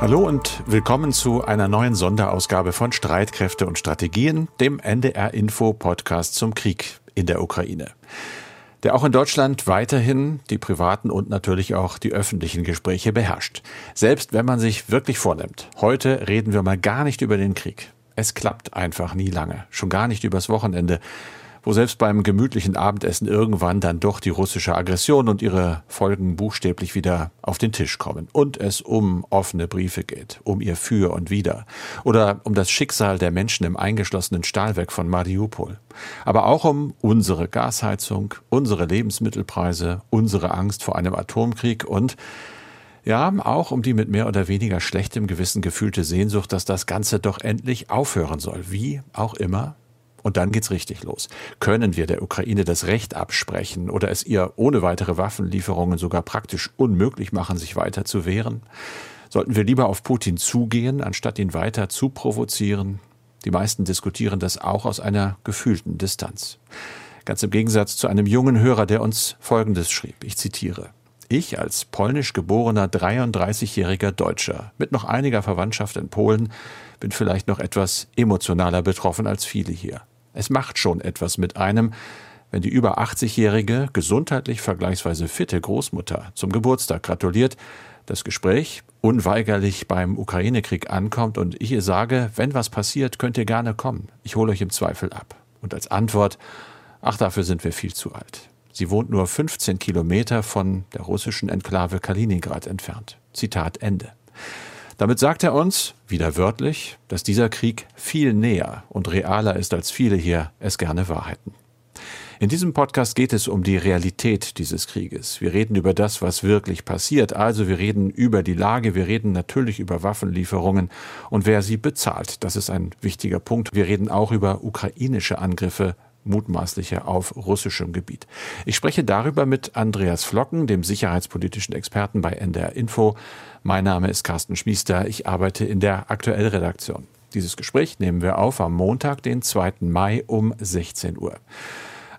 Hallo und willkommen zu einer neuen Sonderausgabe von Streitkräfte und Strategien, dem NDR Info Podcast zum Krieg in der Ukraine. Der auch in Deutschland weiterhin die privaten und natürlich auch die öffentlichen Gespräche beherrscht. Selbst wenn man sich wirklich vornimmt, heute reden wir mal gar nicht über den Krieg. Es klappt einfach nie lange, schon gar nicht übers Wochenende wo selbst beim gemütlichen Abendessen irgendwann dann doch die russische Aggression und ihre Folgen buchstäblich wieder auf den Tisch kommen und es um offene Briefe geht, um ihr Für und Wider oder um das Schicksal der Menschen im eingeschlossenen Stahlwerk von Mariupol, aber auch um unsere Gasheizung, unsere Lebensmittelpreise, unsere Angst vor einem Atomkrieg und ja, auch um die mit mehr oder weniger schlechtem Gewissen gefühlte Sehnsucht, dass das Ganze doch endlich aufhören soll, wie auch immer und dann geht's richtig los. Können wir der Ukraine das Recht absprechen oder es ihr ohne weitere Waffenlieferungen sogar praktisch unmöglich machen, sich weiter zu wehren? Sollten wir lieber auf Putin zugehen, anstatt ihn weiter zu provozieren? Die meisten diskutieren das auch aus einer gefühlten Distanz. Ganz im Gegensatz zu einem jungen Hörer, der uns Folgendes schrieb. Ich zitiere. Ich als polnisch geborener 33-jähriger Deutscher mit noch einiger Verwandtschaft in Polen bin vielleicht noch etwas emotionaler betroffen als viele hier. Es macht schon etwas mit einem, wenn die über 80-jährige, gesundheitlich vergleichsweise fitte Großmutter zum Geburtstag gratuliert, das Gespräch unweigerlich beim Ukraine-Krieg ankommt und ich ihr sage, wenn was passiert, könnt ihr gerne kommen. Ich hole euch im Zweifel ab. Und als Antwort, ach, dafür sind wir viel zu alt. Sie wohnt nur 15 Kilometer von der russischen Enklave Kaliningrad entfernt. Zitat Ende. Damit sagt er uns, wieder wörtlich, dass dieser Krieg viel näher und realer ist, als viele hier es gerne wahrheiten. In diesem Podcast geht es um die Realität dieses Krieges. Wir reden über das, was wirklich passiert. Also wir reden über die Lage, wir reden natürlich über Waffenlieferungen und wer sie bezahlt. Das ist ein wichtiger Punkt. Wir reden auch über ukrainische Angriffe mutmaßliche auf russischem Gebiet. Ich spreche darüber mit Andreas Flocken, dem sicherheitspolitischen Experten bei NDR Info. Mein Name ist Carsten Schmiester. Ich arbeite in der Aktuellredaktion. Dieses Gespräch nehmen wir auf am Montag, den 2. Mai um 16 Uhr.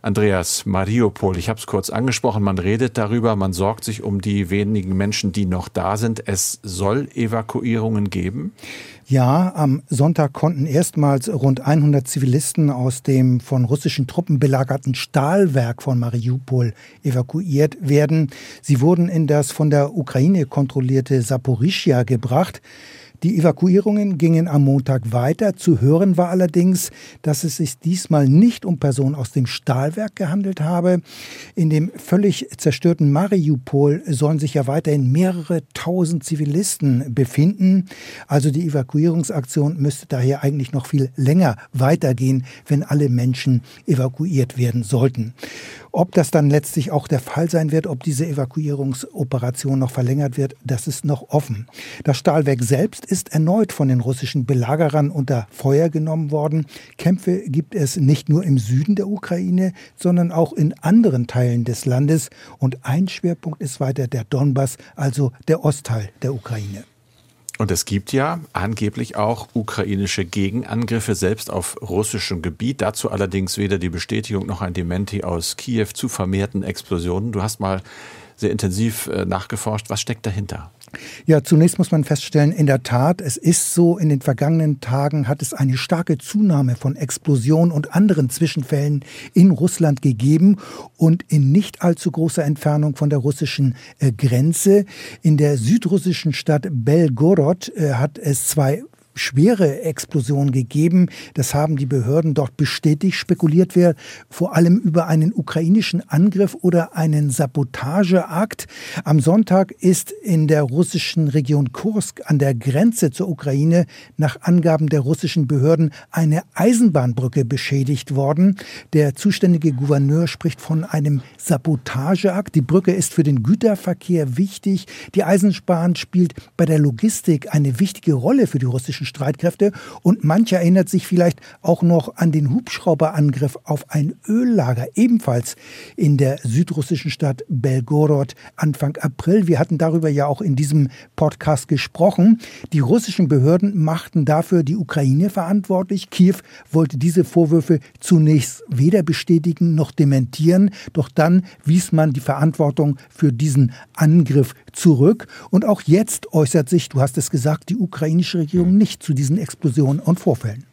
Andreas, Mariupol, ich habe es kurz angesprochen, man redet darüber, man sorgt sich um die wenigen Menschen, die noch da sind. Es soll Evakuierungen geben? Ja, am Sonntag konnten erstmals rund 100 Zivilisten aus dem von russischen Truppen belagerten Stahlwerk von Mariupol evakuiert werden. Sie wurden in das von der Ukraine kontrollierte Saporischia gebracht. Die Evakuierungen gingen am Montag weiter. Zu hören war allerdings, dass es sich diesmal nicht um Personen aus dem Stahlwerk gehandelt habe. In dem völlig zerstörten Mariupol sollen sich ja weiterhin mehrere tausend Zivilisten befinden. Also die Evakuierungsaktion müsste daher eigentlich noch viel länger weitergehen, wenn alle Menschen evakuiert werden sollten. Ob das dann letztlich auch der Fall sein wird, ob diese Evakuierungsoperation noch verlängert wird, das ist noch offen. Das Stahlwerk selbst ist erneut von den russischen Belagerern unter Feuer genommen worden. Kämpfe gibt es nicht nur im Süden der Ukraine, sondern auch in anderen Teilen des Landes. Und ein Schwerpunkt ist weiter der Donbass, also der Ostteil der Ukraine. Und es gibt ja angeblich auch ukrainische Gegenangriffe selbst auf russischem Gebiet. Dazu allerdings weder die Bestätigung noch ein Dementi aus Kiew zu vermehrten Explosionen. Du hast mal sehr intensiv äh, nachgeforscht. Was steckt dahinter? Ja, zunächst muss man feststellen, in der Tat, es ist so, in den vergangenen Tagen hat es eine starke Zunahme von Explosionen und anderen Zwischenfällen in Russland gegeben und in nicht allzu großer Entfernung von der russischen äh, Grenze. In der südrussischen Stadt Belgorod äh, hat es zwei schwere Explosion gegeben. Das haben die Behörden dort bestätigt. Spekuliert wird vor allem über einen ukrainischen Angriff oder einen Sabotageakt. Am Sonntag ist in der russischen Region Kursk an der Grenze zur Ukraine nach Angaben der russischen Behörden eine Eisenbahnbrücke beschädigt worden. Der zuständige Gouverneur spricht von einem Sabotageakt. Die Brücke ist für den Güterverkehr wichtig. Die Eisenbahn spielt bei der Logistik eine wichtige Rolle für die russischen Streitkräfte. Und mancher erinnert sich vielleicht auch noch an den Hubschrauberangriff auf ein Öllager, ebenfalls in der südrussischen Stadt Belgorod Anfang April. Wir hatten darüber ja auch in diesem Podcast gesprochen. Die russischen Behörden machten dafür die Ukraine verantwortlich. Kiew wollte diese Vorwürfe zunächst weder bestätigen noch dementieren. Doch dann wies man die Verantwortung für diesen Angriff zurück. Und auch jetzt äußert sich, du hast es gesagt, die ukrainische Regierung nicht zu diesen Explosionen und Vorfällen.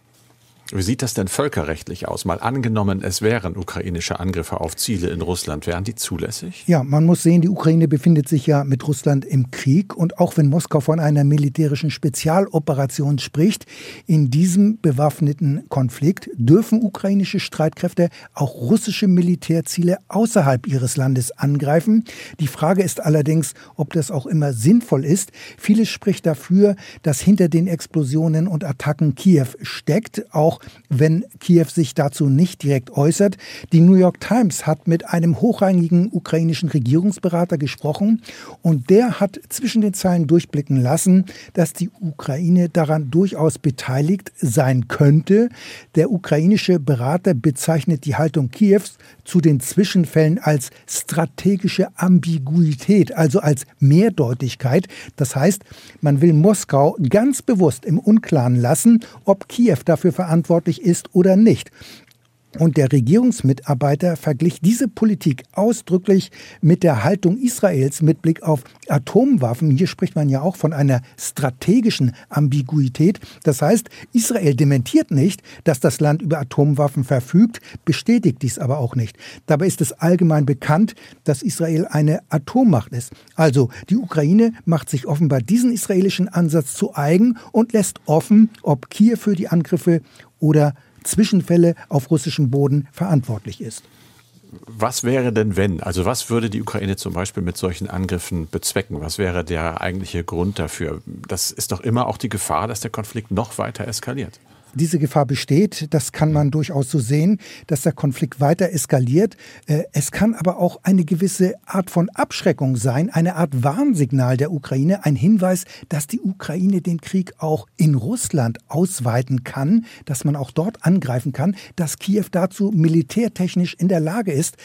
Wie sieht das denn völkerrechtlich aus? Mal angenommen, es wären ukrainische Angriffe auf Ziele in Russland. Wären die zulässig? Ja, man muss sehen, die Ukraine befindet sich ja mit Russland im Krieg. Und auch wenn Moskau von einer militärischen Spezialoperation spricht, in diesem bewaffneten Konflikt dürfen ukrainische Streitkräfte auch russische Militärziele außerhalb ihres Landes angreifen. Die Frage ist allerdings, ob das auch immer sinnvoll ist. Vieles spricht dafür, dass hinter den Explosionen und Attacken Kiew steckt. Auch auch wenn Kiew sich dazu nicht direkt äußert. Die New York Times hat mit einem hochrangigen ukrainischen Regierungsberater gesprochen und der hat zwischen den Zeilen durchblicken lassen, dass die Ukraine daran durchaus beteiligt sein könnte. Der ukrainische Berater bezeichnet die Haltung Kiews zu den Zwischenfällen als strategische Ambiguität, also als Mehrdeutigkeit. Das heißt, man will Moskau ganz bewusst im Unklaren lassen, ob Kiew dafür verantwortlich ist oder nicht. Und der Regierungsmitarbeiter verglich diese Politik ausdrücklich mit der Haltung Israels mit Blick auf Atomwaffen. Hier spricht man ja auch von einer strategischen Ambiguität. Das heißt, Israel dementiert nicht, dass das Land über Atomwaffen verfügt, bestätigt dies aber auch nicht. Dabei ist es allgemein bekannt, dass Israel eine Atommacht ist. Also die Ukraine macht sich offenbar diesen israelischen Ansatz zu eigen und lässt offen, ob Kiew für die Angriffe oder Zwischenfälle auf russischem Boden verantwortlich ist. Was wäre denn wenn? Also was würde die Ukraine zum Beispiel mit solchen Angriffen bezwecken? Was wäre der eigentliche Grund dafür? Das ist doch immer auch die Gefahr, dass der Konflikt noch weiter eskaliert. Diese Gefahr besteht, das kann man durchaus so sehen, dass der Konflikt weiter eskaliert. Äh, es kann aber auch eine gewisse Art von Abschreckung sein, eine Art Warnsignal der Ukraine, ein Hinweis, dass die Ukraine den Krieg auch in Russland ausweiten kann, dass man auch dort angreifen kann, dass Kiew dazu militärtechnisch in der Lage ist.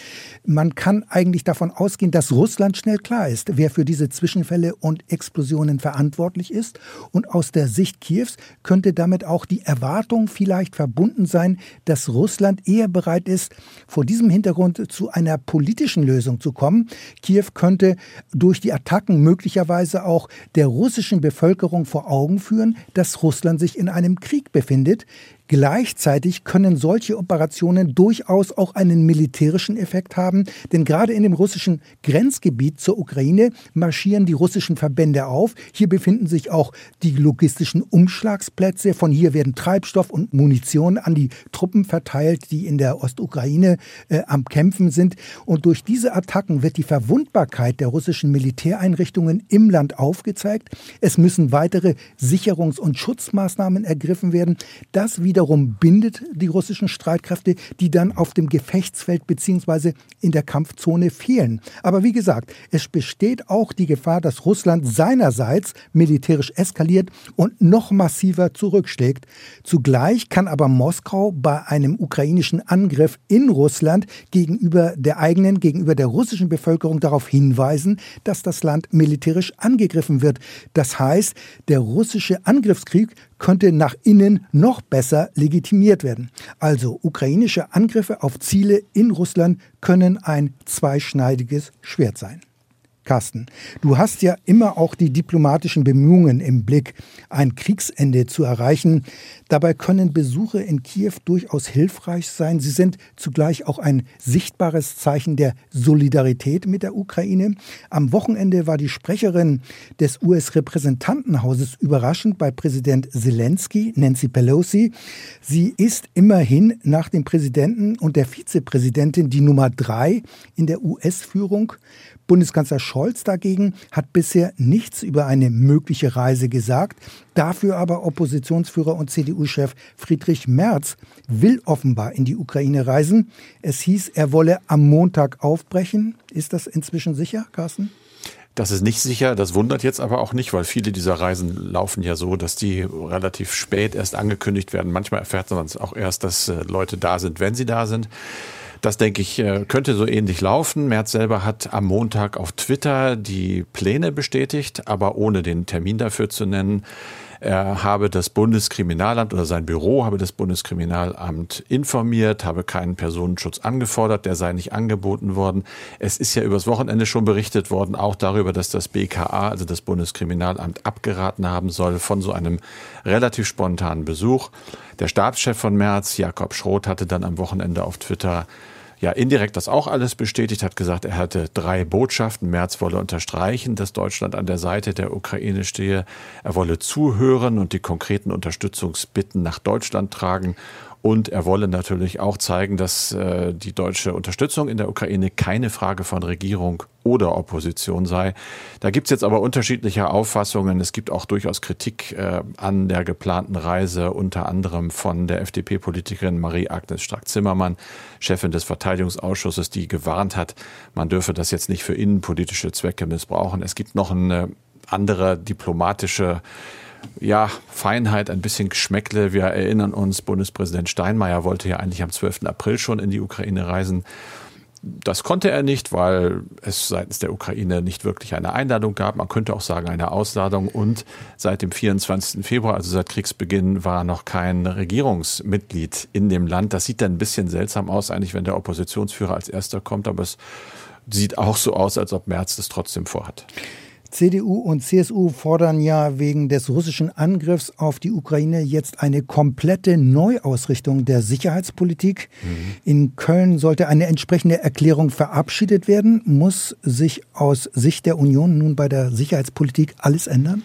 Man kann eigentlich davon ausgehen, dass Russland schnell klar ist, wer für diese Zwischenfälle und Explosionen verantwortlich ist. Und aus der Sicht Kiews könnte damit auch die Erwartung Erwartung vielleicht verbunden sein, dass Russland eher bereit ist, vor diesem Hintergrund zu einer politischen Lösung zu kommen. Kiew könnte durch die Attacken möglicherweise auch der russischen Bevölkerung vor Augen führen, dass Russland sich in einem Krieg befindet. Gleichzeitig können solche Operationen durchaus auch einen militärischen Effekt haben, denn gerade in dem russischen Grenzgebiet zur Ukraine marschieren die russischen Verbände auf. Hier befinden sich auch die logistischen Umschlagsplätze. Von hier werden Treibstoff und Munition an die Truppen verteilt, die in der Ostukraine äh, am Kämpfen sind. Und durch diese Attacken wird die Verwundbarkeit der russischen Militäreinrichtungen im Land aufgezeigt. Es müssen weitere Sicherungs- und Schutzmaßnahmen ergriffen werden. Das wieder wiederum bindet die russischen Streitkräfte, die dann auf dem Gefechtsfeld bzw. in der Kampfzone fehlen. Aber wie gesagt, es besteht auch die Gefahr, dass Russland seinerseits militärisch eskaliert und noch massiver zurückschlägt. Zugleich kann aber Moskau bei einem ukrainischen Angriff in Russland gegenüber der eigenen, gegenüber der russischen Bevölkerung darauf hinweisen, dass das Land militärisch angegriffen wird. Das heißt, der russische Angriffskrieg könnte nach innen noch besser legitimiert werden. Also ukrainische Angriffe auf Ziele in Russland können ein zweischneidiges Schwert sein. Carsten, du hast ja immer auch die diplomatischen Bemühungen im Blick, ein Kriegsende zu erreichen. Dabei können Besuche in Kiew durchaus hilfreich sein. Sie sind zugleich auch ein sichtbares Zeichen der Solidarität mit der Ukraine. Am Wochenende war die Sprecherin des US-Repräsentantenhauses überraschend bei Präsident Zelensky, Nancy Pelosi. Sie ist immerhin nach dem Präsidenten und der Vizepräsidentin die Nummer drei in der US-Führung. Bundeskanzler Scholz dagegen hat bisher nichts über eine mögliche Reise gesagt. Dafür aber Oppositionsführer und CDU-Chef Friedrich Merz will offenbar in die Ukraine reisen. Es hieß, er wolle am Montag aufbrechen. Ist das inzwischen sicher, Carsten? Das ist nicht sicher, das wundert jetzt aber auch nicht, weil viele dieser Reisen laufen ja so, dass die relativ spät erst angekündigt werden. Manchmal erfährt man es auch erst, dass äh, Leute da sind, wenn sie da sind. Das, denke ich, äh, könnte so ähnlich laufen. Merz selber hat am Montag auf Twitter die Pläne bestätigt, aber ohne den Termin dafür zu nennen. Er habe das Bundeskriminalamt oder sein Büro habe das Bundeskriminalamt informiert, habe keinen Personenschutz angefordert, der sei nicht angeboten worden. Es ist ja übers Wochenende schon berichtet worden, auch darüber, dass das BKA, also das Bundeskriminalamt, abgeraten haben soll von so einem relativ spontanen Besuch. Der Stabschef von Merz, Jakob Schroth, hatte dann am Wochenende auf Twitter ja indirekt das auch alles bestätigt, hat gesagt, er hatte drei Botschaften. Merz wolle unterstreichen, dass Deutschland an der Seite der Ukraine stehe. Er wolle zuhören und die konkreten Unterstützungsbitten nach Deutschland tragen und er wolle natürlich auch zeigen, dass äh, die deutsche Unterstützung in der Ukraine keine Frage von Regierung oder Opposition sei. Da gibt's jetzt aber unterschiedliche Auffassungen. Es gibt auch durchaus Kritik äh, an der geplanten Reise, unter anderem von der FDP-Politikerin Marie-Agnes Strack-Zimmermann, Chefin des Verteidigungsausschusses, die gewarnt hat, man dürfe das jetzt nicht für innenpolitische Zwecke missbrauchen. Es gibt noch eine andere diplomatische ja, Feinheit, ein bisschen Geschmäckle. Wir erinnern uns, Bundespräsident Steinmeier wollte ja eigentlich am 12. April schon in die Ukraine reisen. Das konnte er nicht, weil es seitens der Ukraine nicht wirklich eine Einladung gab. Man könnte auch sagen eine Ausladung. Und seit dem 24. Februar, also seit Kriegsbeginn, war noch kein Regierungsmitglied in dem Land. Das sieht dann ein bisschen seltsam aus, eigentlich, wenn der Oppositionsführer als erster kommt. Aber es sieht auch so aus, als ob Merz das trotzdem vorhat. CDU und CSU fordern ja wegen des russischen Angriffs auf die Ukraine jetzt eine komplette Neuausrichtung der Sicherheitspolitik. Mhm. In Köln sollte eine entsprechende Erklärung verabschiedet werden. Muss sich aus Sicht der Union nun bei der Sicherheitspolitik alles ändern?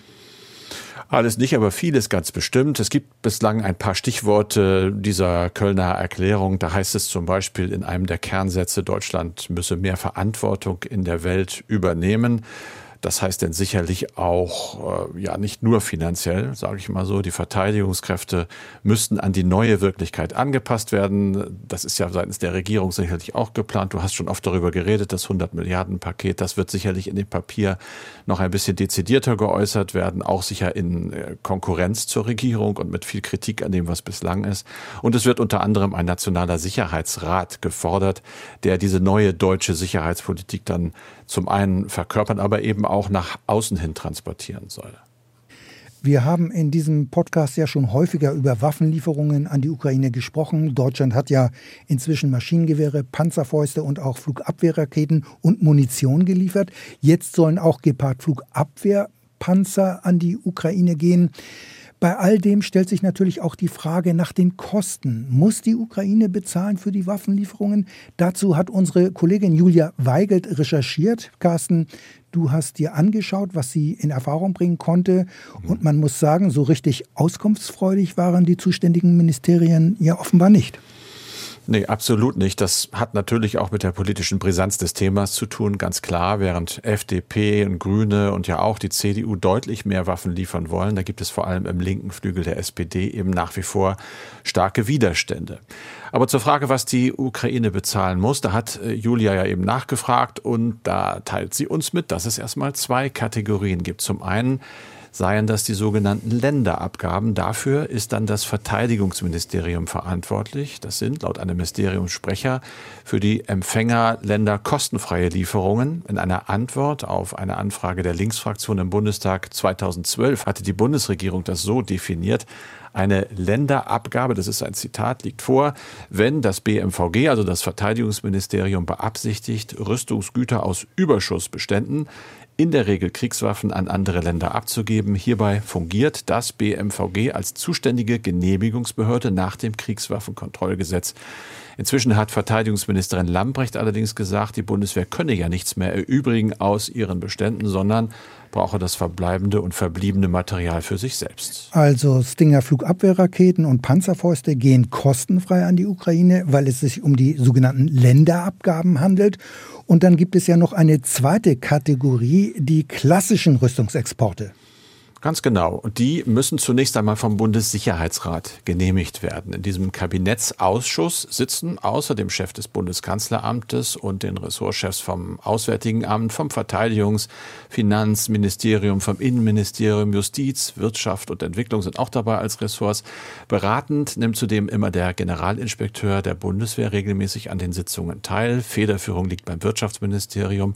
Alles nicht, aber vieles ganz bestimmt. Es gibt bislang ein paar Stichworte dieser Kölner Erklärung. Da heißt es zum Beispiel in einem der Kernsätze, Deutschland müsse mehr Verantwortung in der Welt übernehmen. Das heißt denn sicherlich auch, äh, ja, nicht nur finanziell, sage ich mal so. Die Verteidigungskräfte müssten an die neue Wirklichkeit angepasst werden. Das ist ja seitens der Regierung sicherlich auch geplant. Du hast schon oft darüber geredet, das 100 Milliarden Paket, das wird sicherlich in dem Papier noch ein bisschen dezidierter geäußert werden, auch sicher in äh, Konkurrenz zur Regierung und mit viel Kritik an dem, was bislang ist. Und es wird unter anderem ein nationaler Sicherheitsrat gefordert, der diese neue deutsche Sicherheitspolitik dann zum einen verkörpern, aber eben auch nach außen hin transportieren soll. Wir haben in diesem Podcast ja schon häufiger über Waffenlieferungen an die Ukraine gesprochen. Deutschland hat ja inzwischen Maschinengewehre, Panzerfäuste und auch Flugabwehrraketen und Munition geliefert. Jetzt sollen auch Gepard-Flugabwehrpanzer an die Ukraine gehen. Bei all dem stellt sich natürlich auch die Frage nach den Kosten. Muss die Ukraine bezahlen für die Waffenlieferungen? Dazu hat unsere Kollegin Julia Weigelt recherchiert. Carsten, du hast dir angeschaut, was sie in Erfahrung bringen konnte. Und man muss sagen, so richtig auskunftsfreudig waren die zuständigen Ministerien ja offenbar nicht. Nee, absolut nicht. Das hat natürlich auch mit der politischen Brisanz des Themas zu tun, ganz klar. Während FDP und Grüne und ja auch die CDU deutlich mehr Waffen liefern wollen, da gibt es vor allem im linken Flügel der SPD eben nach wie vor starke Widerstände. Aber zur Frage, was die Ukraine bezahlen muss, da hat äh, Julia ja eben nachgefragt und da teilt sie uns mit, dass es erstmal zwei Kategorien gibt. Zum einen seien das die sogenannten Länderabgaben. Dafür ist dann das Verteidigungsministerium verantwortlich. Das sind laut einem Ministeriumssprecher für die Empfängerländer kostenfreie Lieferungen. In einer Antwort auf eine Anfrage der Linksfraktion im Bundestag 2012 hatte die Bundesregierung das so definiert. Eine Länderabgabe, das ist ein Zitat, liegt vor, wenn das BMVG, also das Verteidigungsministerium, beabsichtigt, Rüstungsgüter aus Überschussbeständen in der Regel Kriegswaffen an andere Länder abzugeben. Hierbei fungiert das BMVG als zuständige Genehmigungsbehörde nach dem Kriegswaffenkontrollgesetz. Inzwischen hat Verteidigungsministerin Lambrecht allerdings gesagt, die Bundeswehr könne ja nichts mehr erübrigen aus ihren Beständen, sondern brauche das verbleibende und verbliebene Material für sich selbst. Also Stinger Flugabwehrraketen und Panzerfäuste gehen kostenfrei an die Ukraine, weil es sich um die sogenannten Länderabgaben handelt. Und dann gibt es ja noch eine zweite Kategorie, die klassischen Rüstungsexporte. Ganz genau. Und die müssen zunächst einmal vom Bundessicherheitsrat genehmigt werden. In diesem Kabinettsausschuss sitzen außer dem Chef des Bundeskanzleramtes und den Ressortchefs vom Auswärtigen Amt, vom Verteidigungs-, Finanzministerium, vom Innenministerium, Justiz, Wirtschaft und Entwicklung sind auch dabei als Ressorts. Beratend nimmt zudem immer der Generalinspekteur der Bundeswehr regelmäßig an den Sitzungen teil. Federführung liegt beim Wirtschaftsministerium.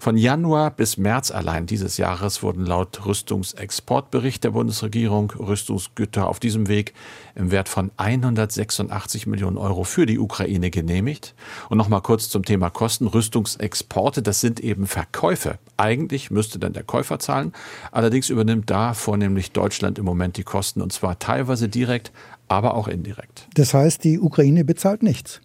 Von Januar bis März allein dieses Jahres wurden laut Rüstungsexportbericht der Bundesregierung Rüstungsgüter auf diesem Weg im Wert von 186 Millionen Euro für die Ukraine genehmigt. Und nochmal kurz zum Thema Kosten. Rüstungsexporte, das sind eben Verkäufe. Eigentlich müsste dann der Käufer zahlen. Allerdings übernimmt da vornehmlich Deutschland im Moment die Kosten und zwar teilweise direkt, aber auch indirekt. Das heißt, die Ukraine bezahlt nichts.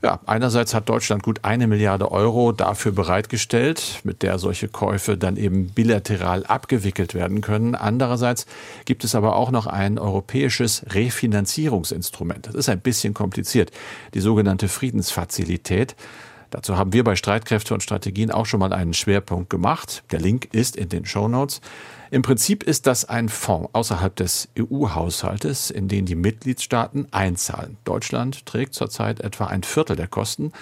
Ja, einerseits hat Deutschland gut eine Milliarde Euro dafür bereitgestellt, mit der solche Käufe dann eben bilateral abgewickelt werden können. Andererseits gibt es aber auch noch ein europäisches Refinanzierungsinstrument. Das ist ein bisschen kompliziert. Die sogenannte Friedensfazilität. Dazu haben wir bei Streitkräfte und Strategien auch schon mal einen Schwerpunkt gemacht. Der Link ist in den Show Notes. Im Prinzip ist das ein Fonds außerhalb des EU-Haushaltes, in den die Mitgliedstaaten einzahlen. Deutschland trägt zurzeit etwa ein Viertel der Kosten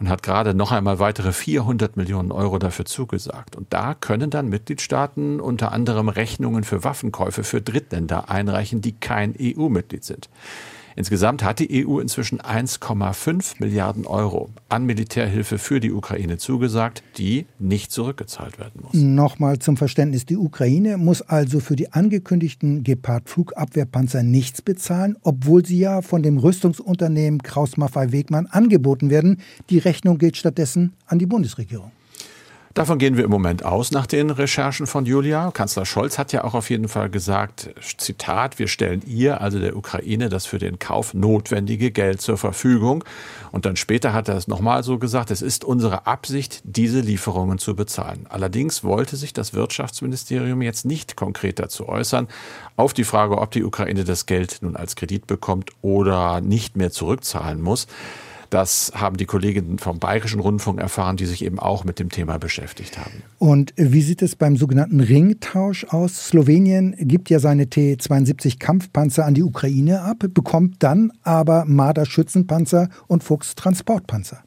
und hat gerade noch einmal weitere 400 Millionen Euro dafür zugesagt. Und da können dann Mitgliedstaaten unter anderem Rechnungen für Waffenkäufe für Drittländer einreichen, die kein EU-Mitglied sind. Insgesamt hat die EU inzwischen 1,5 Milliarden Euro an Militärhilfe für die Ukraine zugesagt, die nicht zurückgezahlt werden muss. Nochmal zum Verständnis. Die Ukraine muss also für die angekündigten Gepard-Flugabwehrpanzer nichts bezahlen, obwohl sie ja von dem Rüstungsunternehmen Kraus-Maffei-Wegmann angeboten werden. Die Rechnung geht stattdessen an die Bundesregierung. Davon gehen wir im Moment aus nach den Recherchen von Julia. Kanzler Scholz hat ja auch auf jeden Fall gesagt, Zitat, wir stellen ihr, also der Ukraine, das für den Kauf notwendige Geld zur Verfügung. Und dann später hat er es nochmal so gesagt, es ist unsere Absicht, diese Lieferungen zu bezahlen. Allerdings wollte sich das Wirtschaftsministerium jetzt nicht konkret dazu äußern, auf die Frage, ob die Ukraine das Geld nun als Kredit bekommt oder nicht mehr zurückzahlen muss. Das haben die Kolleginnen vom Bayerischen Rundfunk erfahren, die sich eben auch mit dem Thema beschäftigt haben. Und wie sieht es beim sogenannten Ringtausch aus? Slowenien gibt ja seine T-72 Kampfpanzer an die Ukraine ab, bekommt dann aber Marder Schützenpanzer und Fuchs Transportpanzer.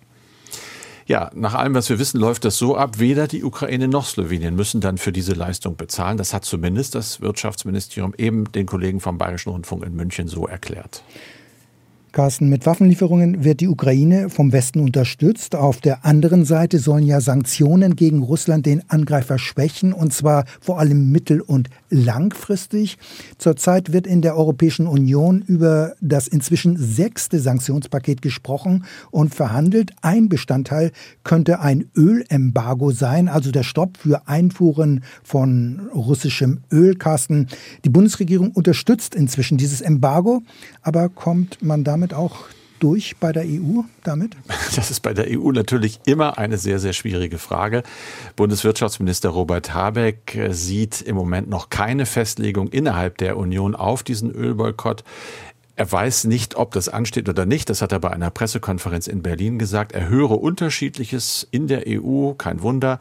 Ja, nach allem, was wir wissen, läuft das so ab. Weder die Ukraine noch Slowenien müssen dann für diese Leistung bezahlen. Das hat zumindest das Wirtschaftsministerium eben den Kollegen vom Bayerischen Rundfunk in München so erklärt. Carsten, mit Waffenlieferungen wird die Ukraine vom Westen unterstützt. Auf der anderen Seite sollen ja Sanktionen gegen Russland den Angreifer schwächen, und zwar vor allem mittel- und langfristig. Zurzeit wird in der Europäischen Union über das inzwischen sechste Sanktionspaket gesprochen und verhandelt. Ein Bestandteil könnte ein Ölembargo sein, also der Stopp für Einfuhren von russischem Öl. Carsten, die Bundesregierung unterstützt inzwischen dieses Embargo, aber kommt man damit damit auch durch bei der EU damit? Das ist bei der EU natürlich immer eine sehr, sehr schwierige Frage. Bundeswirtschaftsminister Robert Habeck äh, sieht im Moment noch keine Festlegung innerhalb der Union auf diesen Ölboykott. Er weiß nicht, ob das ansteht oder nicht. Das hat er bei einer Pressekonferenz in Berlin gesagt. Er höre Unterschiedliches in der EU, kein Wunder.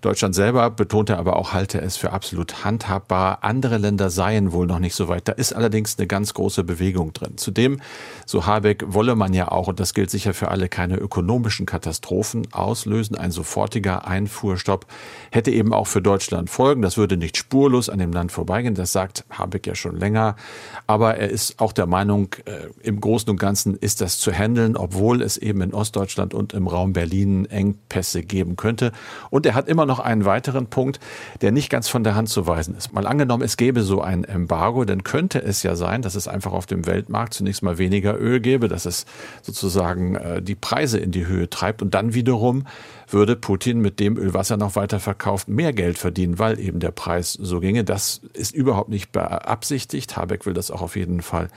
Deutschland selber betonte aber auch, halte es für absolut handhabbar. Andere Länder seien wohl noch nicht so weit. Da ist allerdings eine ganz große Bewegung drin. Zudem, so Habeck, wolle man ja auch, und das gilt sicher für alle, keine ökonomischen Katastrophen auslösen. Ein sofortiger Einfuhrstopp hätte eben auch für Deutschland Folgen. Das würde nicht spurlos an dem Land vorbeigehen. Das sagt Habeck ja schon länger. Aber er ist auch der Meinung, Meinung, äh, im Großen und Ganzen ist das zu handeln, obwohl es eben in Ostdeutschland und im Raum Berlin Engpässe geben könnte. Und er hat immer noch einen weiteren Punkt, der nicht ganz von der Hand zu weisen ist. Mal angenommen, es gäbe so ein Embargo, dann könnte es ja sein, dass es einfach auf dem Weltmarkt zunächst mal weniger Öl gäbe, dass es sozusagen äh, die Preise in die Höhe treibt und dann wiederum würde Putin mit dem Öl, was er noch weiter verkauft, mehr Geld verdienen, weil eben der Preis so ginge. Das ist überhaupt nicht beabsichtigt. Habeck will das auch auf jeden Fall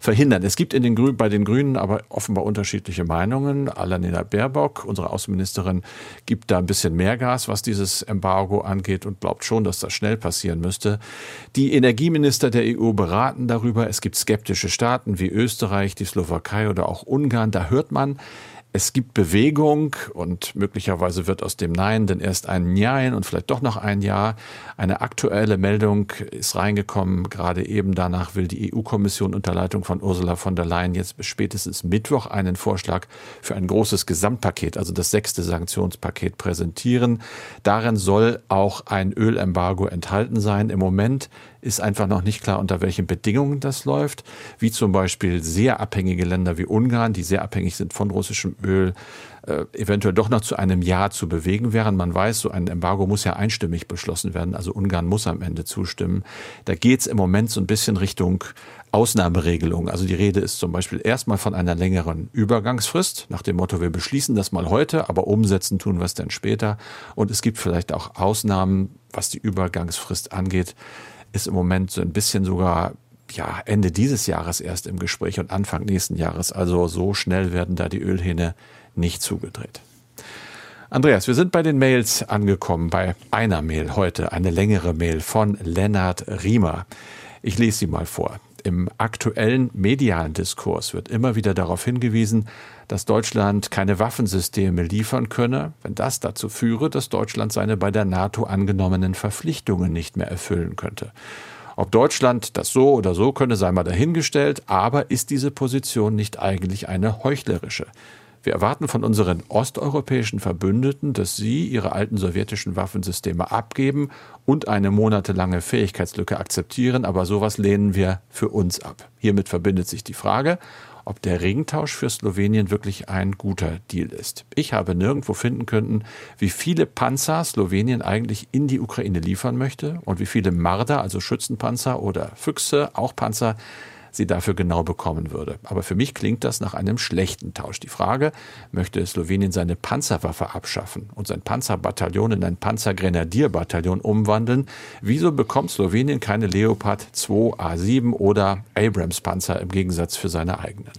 verhindern. Es gibt in den bei den Grünen aber offenbar unterschiedliche Meinungen. Alanena Baerbock, unsere Außenministerin, gibt da ein bisschen mehr Gas, was dieses Embargo angeht und glaubt schon, dass das schnell passieren müsste. Die Energieminister der EU beraten darüber. Es gibt skeptische Staaten wie Österreich, die Slowakei oder auch Ungarn. Da hört man, es gibt Bewegung und möglicherweise wird aus dem Nein denn erst ein Nein und vielleicht doch noch ein Ja. Eine aktuelle Meldung ist reingekommen. Gerade eben danach will die EU-Kommission unter Leitung von Ursula von der Leyen jetzt spätestens Mittwoch einen Vorschlag für ein großes Gesamtpaket, also das sechste Sanktionspaket präsentieren. Darin soll auch ein Ölembargo enthalten sein. Im Moment ist einfach noch nicht klar, unter welchen Bedingungen das läuft, wie zum Beispiel sehr abhängige Länder wie Ungarn, die sehr abhängig sind von russischem Öl, äh, eventuell doch noch zu einem Ja zu bewegen wären. Man weiß, so ein Embargo muss ja einstimmig beschlossen werden, also Ungarn muss am Ende zustimmen. Da geht es im Moment so ein bisschen Richtung Ausnahmeregelung. Also die Rede ist zum Beispiel erstmal von einer längeren Übergangsfrist, nach dem Motto, wir beschließen das mal heute, aber umsetzen tun wir es dann später. Und es gibt vielleicht auch Ausnahmen, was die Übergangsfrist angeht ist im Moment so ein bisschen sogar ja, Ende dieses Jahres erst im Gespräch und Anfang nächsten Jahres. Also so schnell werden da die Ölhähne nicht zugedreht. Andreas, wir sind bei den Mails angekommen, bei einer Mail heute, eine längere Mail von Lennart Riemer. Ich lese sie mal vor. Im aktuellen medialen Diskurs wird immer wieder darauf hingewiesen, dass Deutschland keine Waffensysteme liefern könne, wenn das dazu führe, dass Deutschland seine bei der NATO angenommenen Verpflichtungen nicht mehr erfüllen könnte. Ob Deutschland das so oder so könne, sei mal dahingestellt, aber ist diese Position nicht eigentlich eine heuchlerische? Wir erwarten von unseren osteuropäischen Verbündeten, dass sie ihre alten sowjetischen Waffensysteme abgeben und eine monatelange Fähigkeitslücke akzeptieren, aber sowas lehnen wir für uns ab. Hiermit verbindet sich die Frage, ob der Regentausch für Slowenien wirklich ein guter Deal ist. Ich habe nirgendwo finden können, wie viele Panzer Slowenien eigentlich in die Ukraine liefern möchte und wie viele Marder, also Schützenpanzer oder Füchse, auch Panzer, sie dafür genau bekommen würde. Aber für mich klingt das nach einem schlechten Tausch. Die Frage, möchte Slowenien seine Panzerwaffe abschaffen und sein Panzerbataillon in ein Panzergrenadierbataillon umwandeln? Wieso bekommt Slowenien keine Leopard 2 A7 oder Abrams Panzer im Gegensatz für seine eigenen?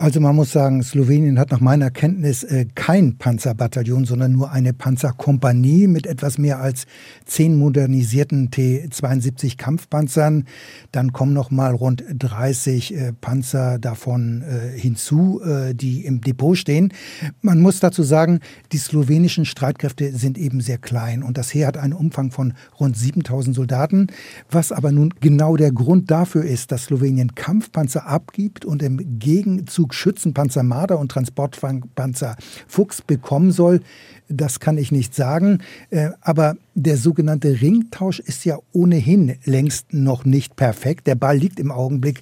Also man muss sagen, Slowenien hat nach meiner Kenntnis äh, kein Panzerbataillon, sondern nur eine Panzerkompanie mit etwas mehr als zehn modernisierten T-72 Kampfpanzern. Dann kommen noch mal rund 30 äh, Panzer davon äh, hinzu, die im Depot stehen. Man muss dazu sagen, die slowenischen Streitkräfte sind eben sehr klein und das Heer hat einen Umfang von rund 7000 Soldaten, was aber nun genau der Grund dafür ist, dass Slowenien Kampfpanzer abgibt und im Gegenzug Schützenpanzer Marder und Transportpanzer Fuchs bekommen soll, das kann ich nicht sagen. Äh, aber der sogenannte Ringtausch ist ja ohnehin längst noch nicht perfekt. Der Ball liegt im Augenblick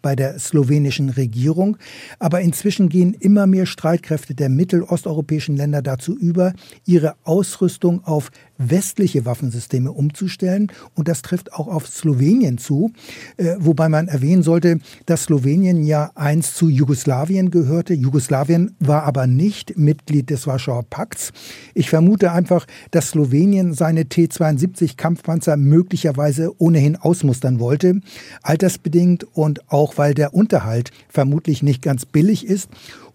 bei der slowenischen Regierung. Aber inzwischen gehen immer mehr Streitkräfte der mittelosteuropäischen Länder dazu über, ihre Ausrüstung auf westliche Waffensysteme umzustellen. Und das trifft auch auf Slowenien zu. Äh, wobei man erwähnen sollte, dass Slowenien ja einst zu Jugoslawien gehörte. Jugoslawien war aber nicht Mitglied des Warschauer Pakts. Ich vermute einfach, dass Slowenien seine T-72 Kampfpanzer möglicherweise ohnehin ausmustern wollte. Altersbedingt und auch weil der Unterhalt vermutlich nicht ganz billig ist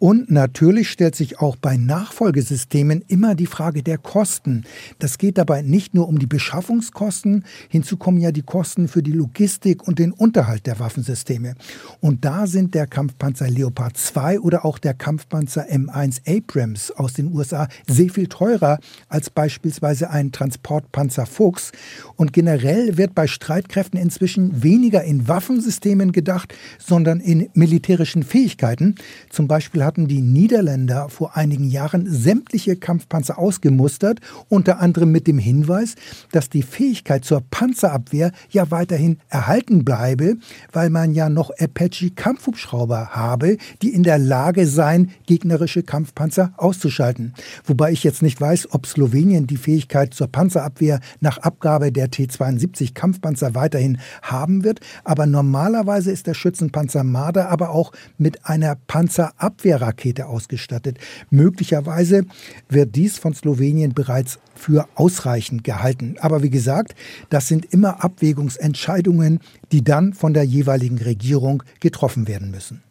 und natürlich stellt sich auch bei Nachfolgesystemen immer die Frage der Kosten. Das geht dabei nicht nur um die Beschaffungskosten, hinzu kommen ja die Kosten für die Logistik und den Unterhalt der Waffensysteme. Und da sind der Kampfpanzer Leopard 2 oder auch der Kampfpanzer M1 Abrams aus den USA sehr viel teurer als beispielsweise ein Transportpanzer Fuchs. Und generell wird bei Streitkräften inzwischen weniger in Waffensystemen gedacht, sondern in militärischen Fähigkeiten. Zum Beispiel hat hatten die Niederländer vor einigen Jahren sämtliche Kampfpanzer ausgemustert, unter anderem mit dem Hinweis, dass die Fähigkeit zur Panzerabwehr ja weiterhin erhalten bleibe, weil man ja noch Apache Kampfhubschrauber habe, die in der Lage seien, gegnerische Kampfpanzer auszuschalten. Wobei ich jetzt nicht weiß, ob Slowenien die Fähigkeit zur Panzerabwehr nach Abgabe der T-72 Kampfpanzer weiterhin haben wird, aber normalerweise ist der Schützenpanzer Marder aber auch mit einer Panzerabwehr Rakete ausgestattet. Möglicherweise wird dies von Slowenien bereits für ausreichend gehalten. Aber wie gesagt, das sind immer Abwägungsentscheidungen, die dann von der jeweiligen Regierung getroffen werden müssen.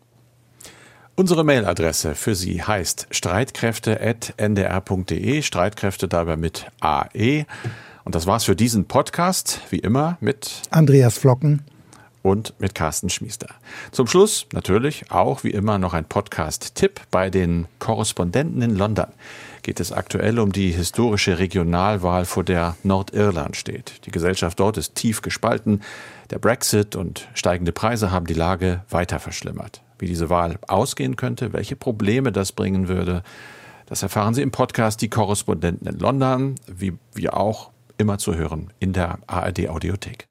Unsere Mailadresse für Sie heißt streitkräfte.ndr.de, Streitkräfte dabei mit AE. Und das war's für diesen Podcast, wie immer mit Andreas Flocken und mit Carsten Schmiester. Zum Schluss natürlich auch wie immer noch ein Podcast-Tipp bei den Korrespondenten in London. Geht es aktuell um die historische Regionalwahl, vor der Nordirland steht. Die Gesellschaft dort ist tief gespalten. Der Brexit und steigende Preise haben die Lage weiter verschlimmert. Wie diese Wahl ausgehen könnte, welche Probleme das bringen würde, das erfahren Sie im Podcast Die Korrespondenten in London, wie wir auch immer zu hören in der ARD Audiothek.